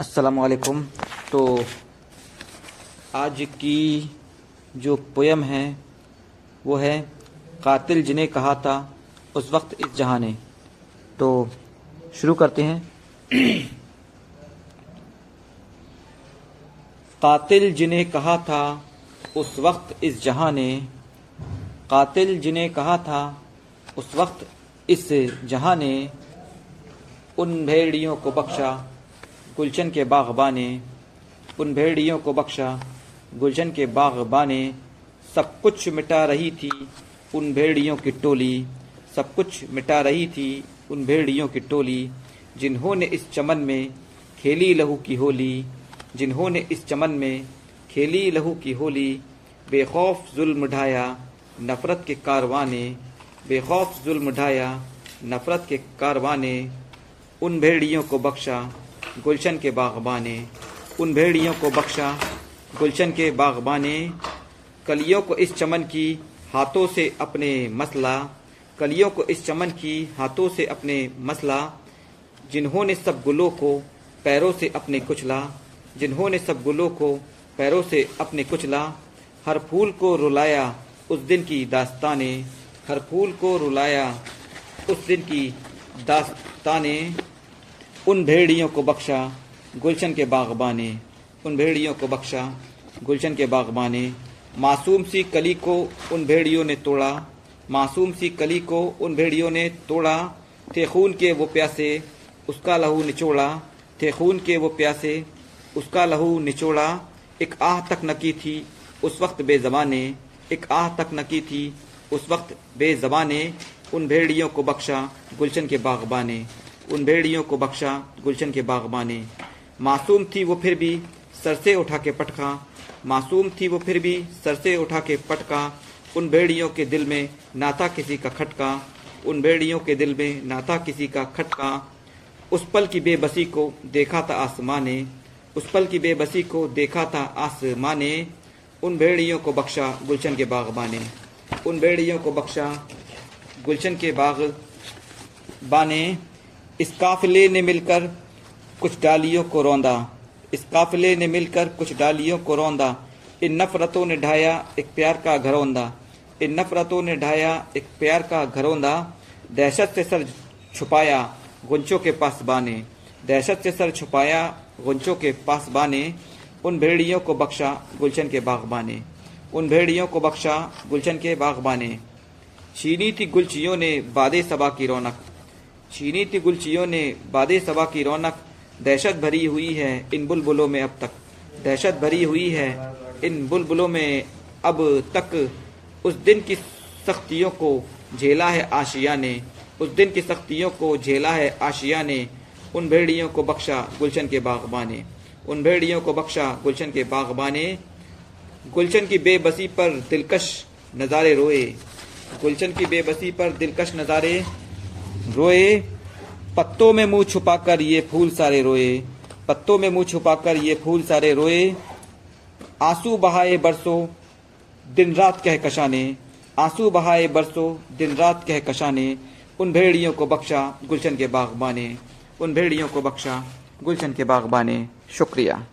असलकुम तो आज की जो पोयम है, वो है, कातिल जिन्हें कहा था, उस वक्त इस जहाँ ने। तो शुरू करते हैं। कातिल जिन्हें कहा था, उस वक्त इस जहाँ ने। कातिल जिन्हें कहा था, उस वक्त इस जहाँ ने। उन भेड़ियों को बख्शा गुलशन के बागबा ने उन भेड़ियों को बख्शा। गुलशन के बागबा ने सब कुछ मिटा रही थी उन भेड़ियों की टोली। सब कुछ मिटा रही थी उन भेड़ियों की टोली। जिन्होंने इस चमन में खेली लहू की होली। जिन्होंने इस चमन में खेली लहू की होली। बेखौफ जुल्म ढाया नफरत के कारवाने। बेखौफ जुल्म ढाया नफरत के कारवाने। उन भेड़ियों को बख्शा। गुलशन के बागबाने, उन भेड़ियों को बख्शा। गुलशन के बागबाने, कलियों को इस चमन की हाथों से अपने मसला, कलियों को इस चमन की हाथों से अपने मसला, जिन्होंने सब गुलों को पैरों से अपने कुचला, जिन्होंने सब गुलों को पैरों से अपने कुचला, हर फूल को रुलाया उस दिन की दास्ताने, हर फूल को रुलाया उस दिन की दास्ताने। उन भेड़ियों को बख्शा, गुलशन के बागबाने। उन भेड़ियों को बख्शा, गुलशन के बागबाने। मासूम सी कली को उन भेड़ियों ने तोड़ा। मासूम सी कली को उन भेड़ियों ने तोड़ा। थे खून के वो प्यासे, उसका लहू निचोड़ा। थे खून के वो प्यासे, उसका लहू निचोड़ा। एक आह तक न की थी उस वक्त बेजबाने। एक आह तक न की थी उस वक्त बेजबाने। उन भेड़ियों को बख्शा, गुलशन के बागबाने। उन भेड़ियों को बख्शा गुलशन के बागबा ने मासूम थी वो फिर भी सर से उठा के पटका। मासूम थी वो फिर भी सर से उठा के पटका। उन भेड़ियों के दिल में नाता किसी का खटका। उन भेड़ियों के दिल में नाता किसी का खटका। उस पल की बेबसी को देखा था आसमां ने उस पल की बेबसी को देखा था आसमां ने उन भेड़ियों को बख्शा गुलशन के बागबा ने उन भेड़ियों को बख्शा गुलशन के बाग बाने। इस काफिले ने मिलकर कुछ डालियों को रौंदा। इस काफिले ने मिलकर कुछ डालियों को रौंदा। इन नफरतों ने ढाया एक प्यार का घरौंदा इन नफरतों ने ढाया एक प्यार का घरौंदा दहशत से सर छुपाया गुंचों के पास बाने। दहशत से सर छुपाया गुंचों के पास बाने। उन भेड़ियों को बख्शा गुलशन के बागबाने उन भेड़ियों को बख्शा गुलशन के बागबाने छीनी थी गुलचियों ने बादे सबा की रौनक। छीनी गुलचियों ने, बादे सभा की रौनक दहशत भरी हुई है इन बुलबुलों में अब तक। दहशत भरी हुई है इन बुलबुलों में अब तक। उस दिन की सख्तियों को झेला है आशिया ने, उस दिन की सख्तियों को झेला है आशिया ने। उन भेड़ियों को बख्शा गुलशन के बागबाने, उन भेड़ियों को बख्शा गुलशन के बागबाने। गुलशन की बेबसी पर दिलकश नज़ारे रोए, गुलशन की बेबसी पर दिलकश नज़ारे। रोए, पत्तों में मुँह छुपाकर ये फूल सारे रोए, पत्तों में मुँह छुपाकर ये फूल सारे रोए। आँसू बहाए बरसों, दिन रात कह कशाने। आँसू बहाए बरसों, दिन रात कह कशाने। उन भेड़ियों को बख्शा, गुलशन के बागबाने उन भेड़ियों को बख्शा, गुलशन के बागबाने शुक्रिया।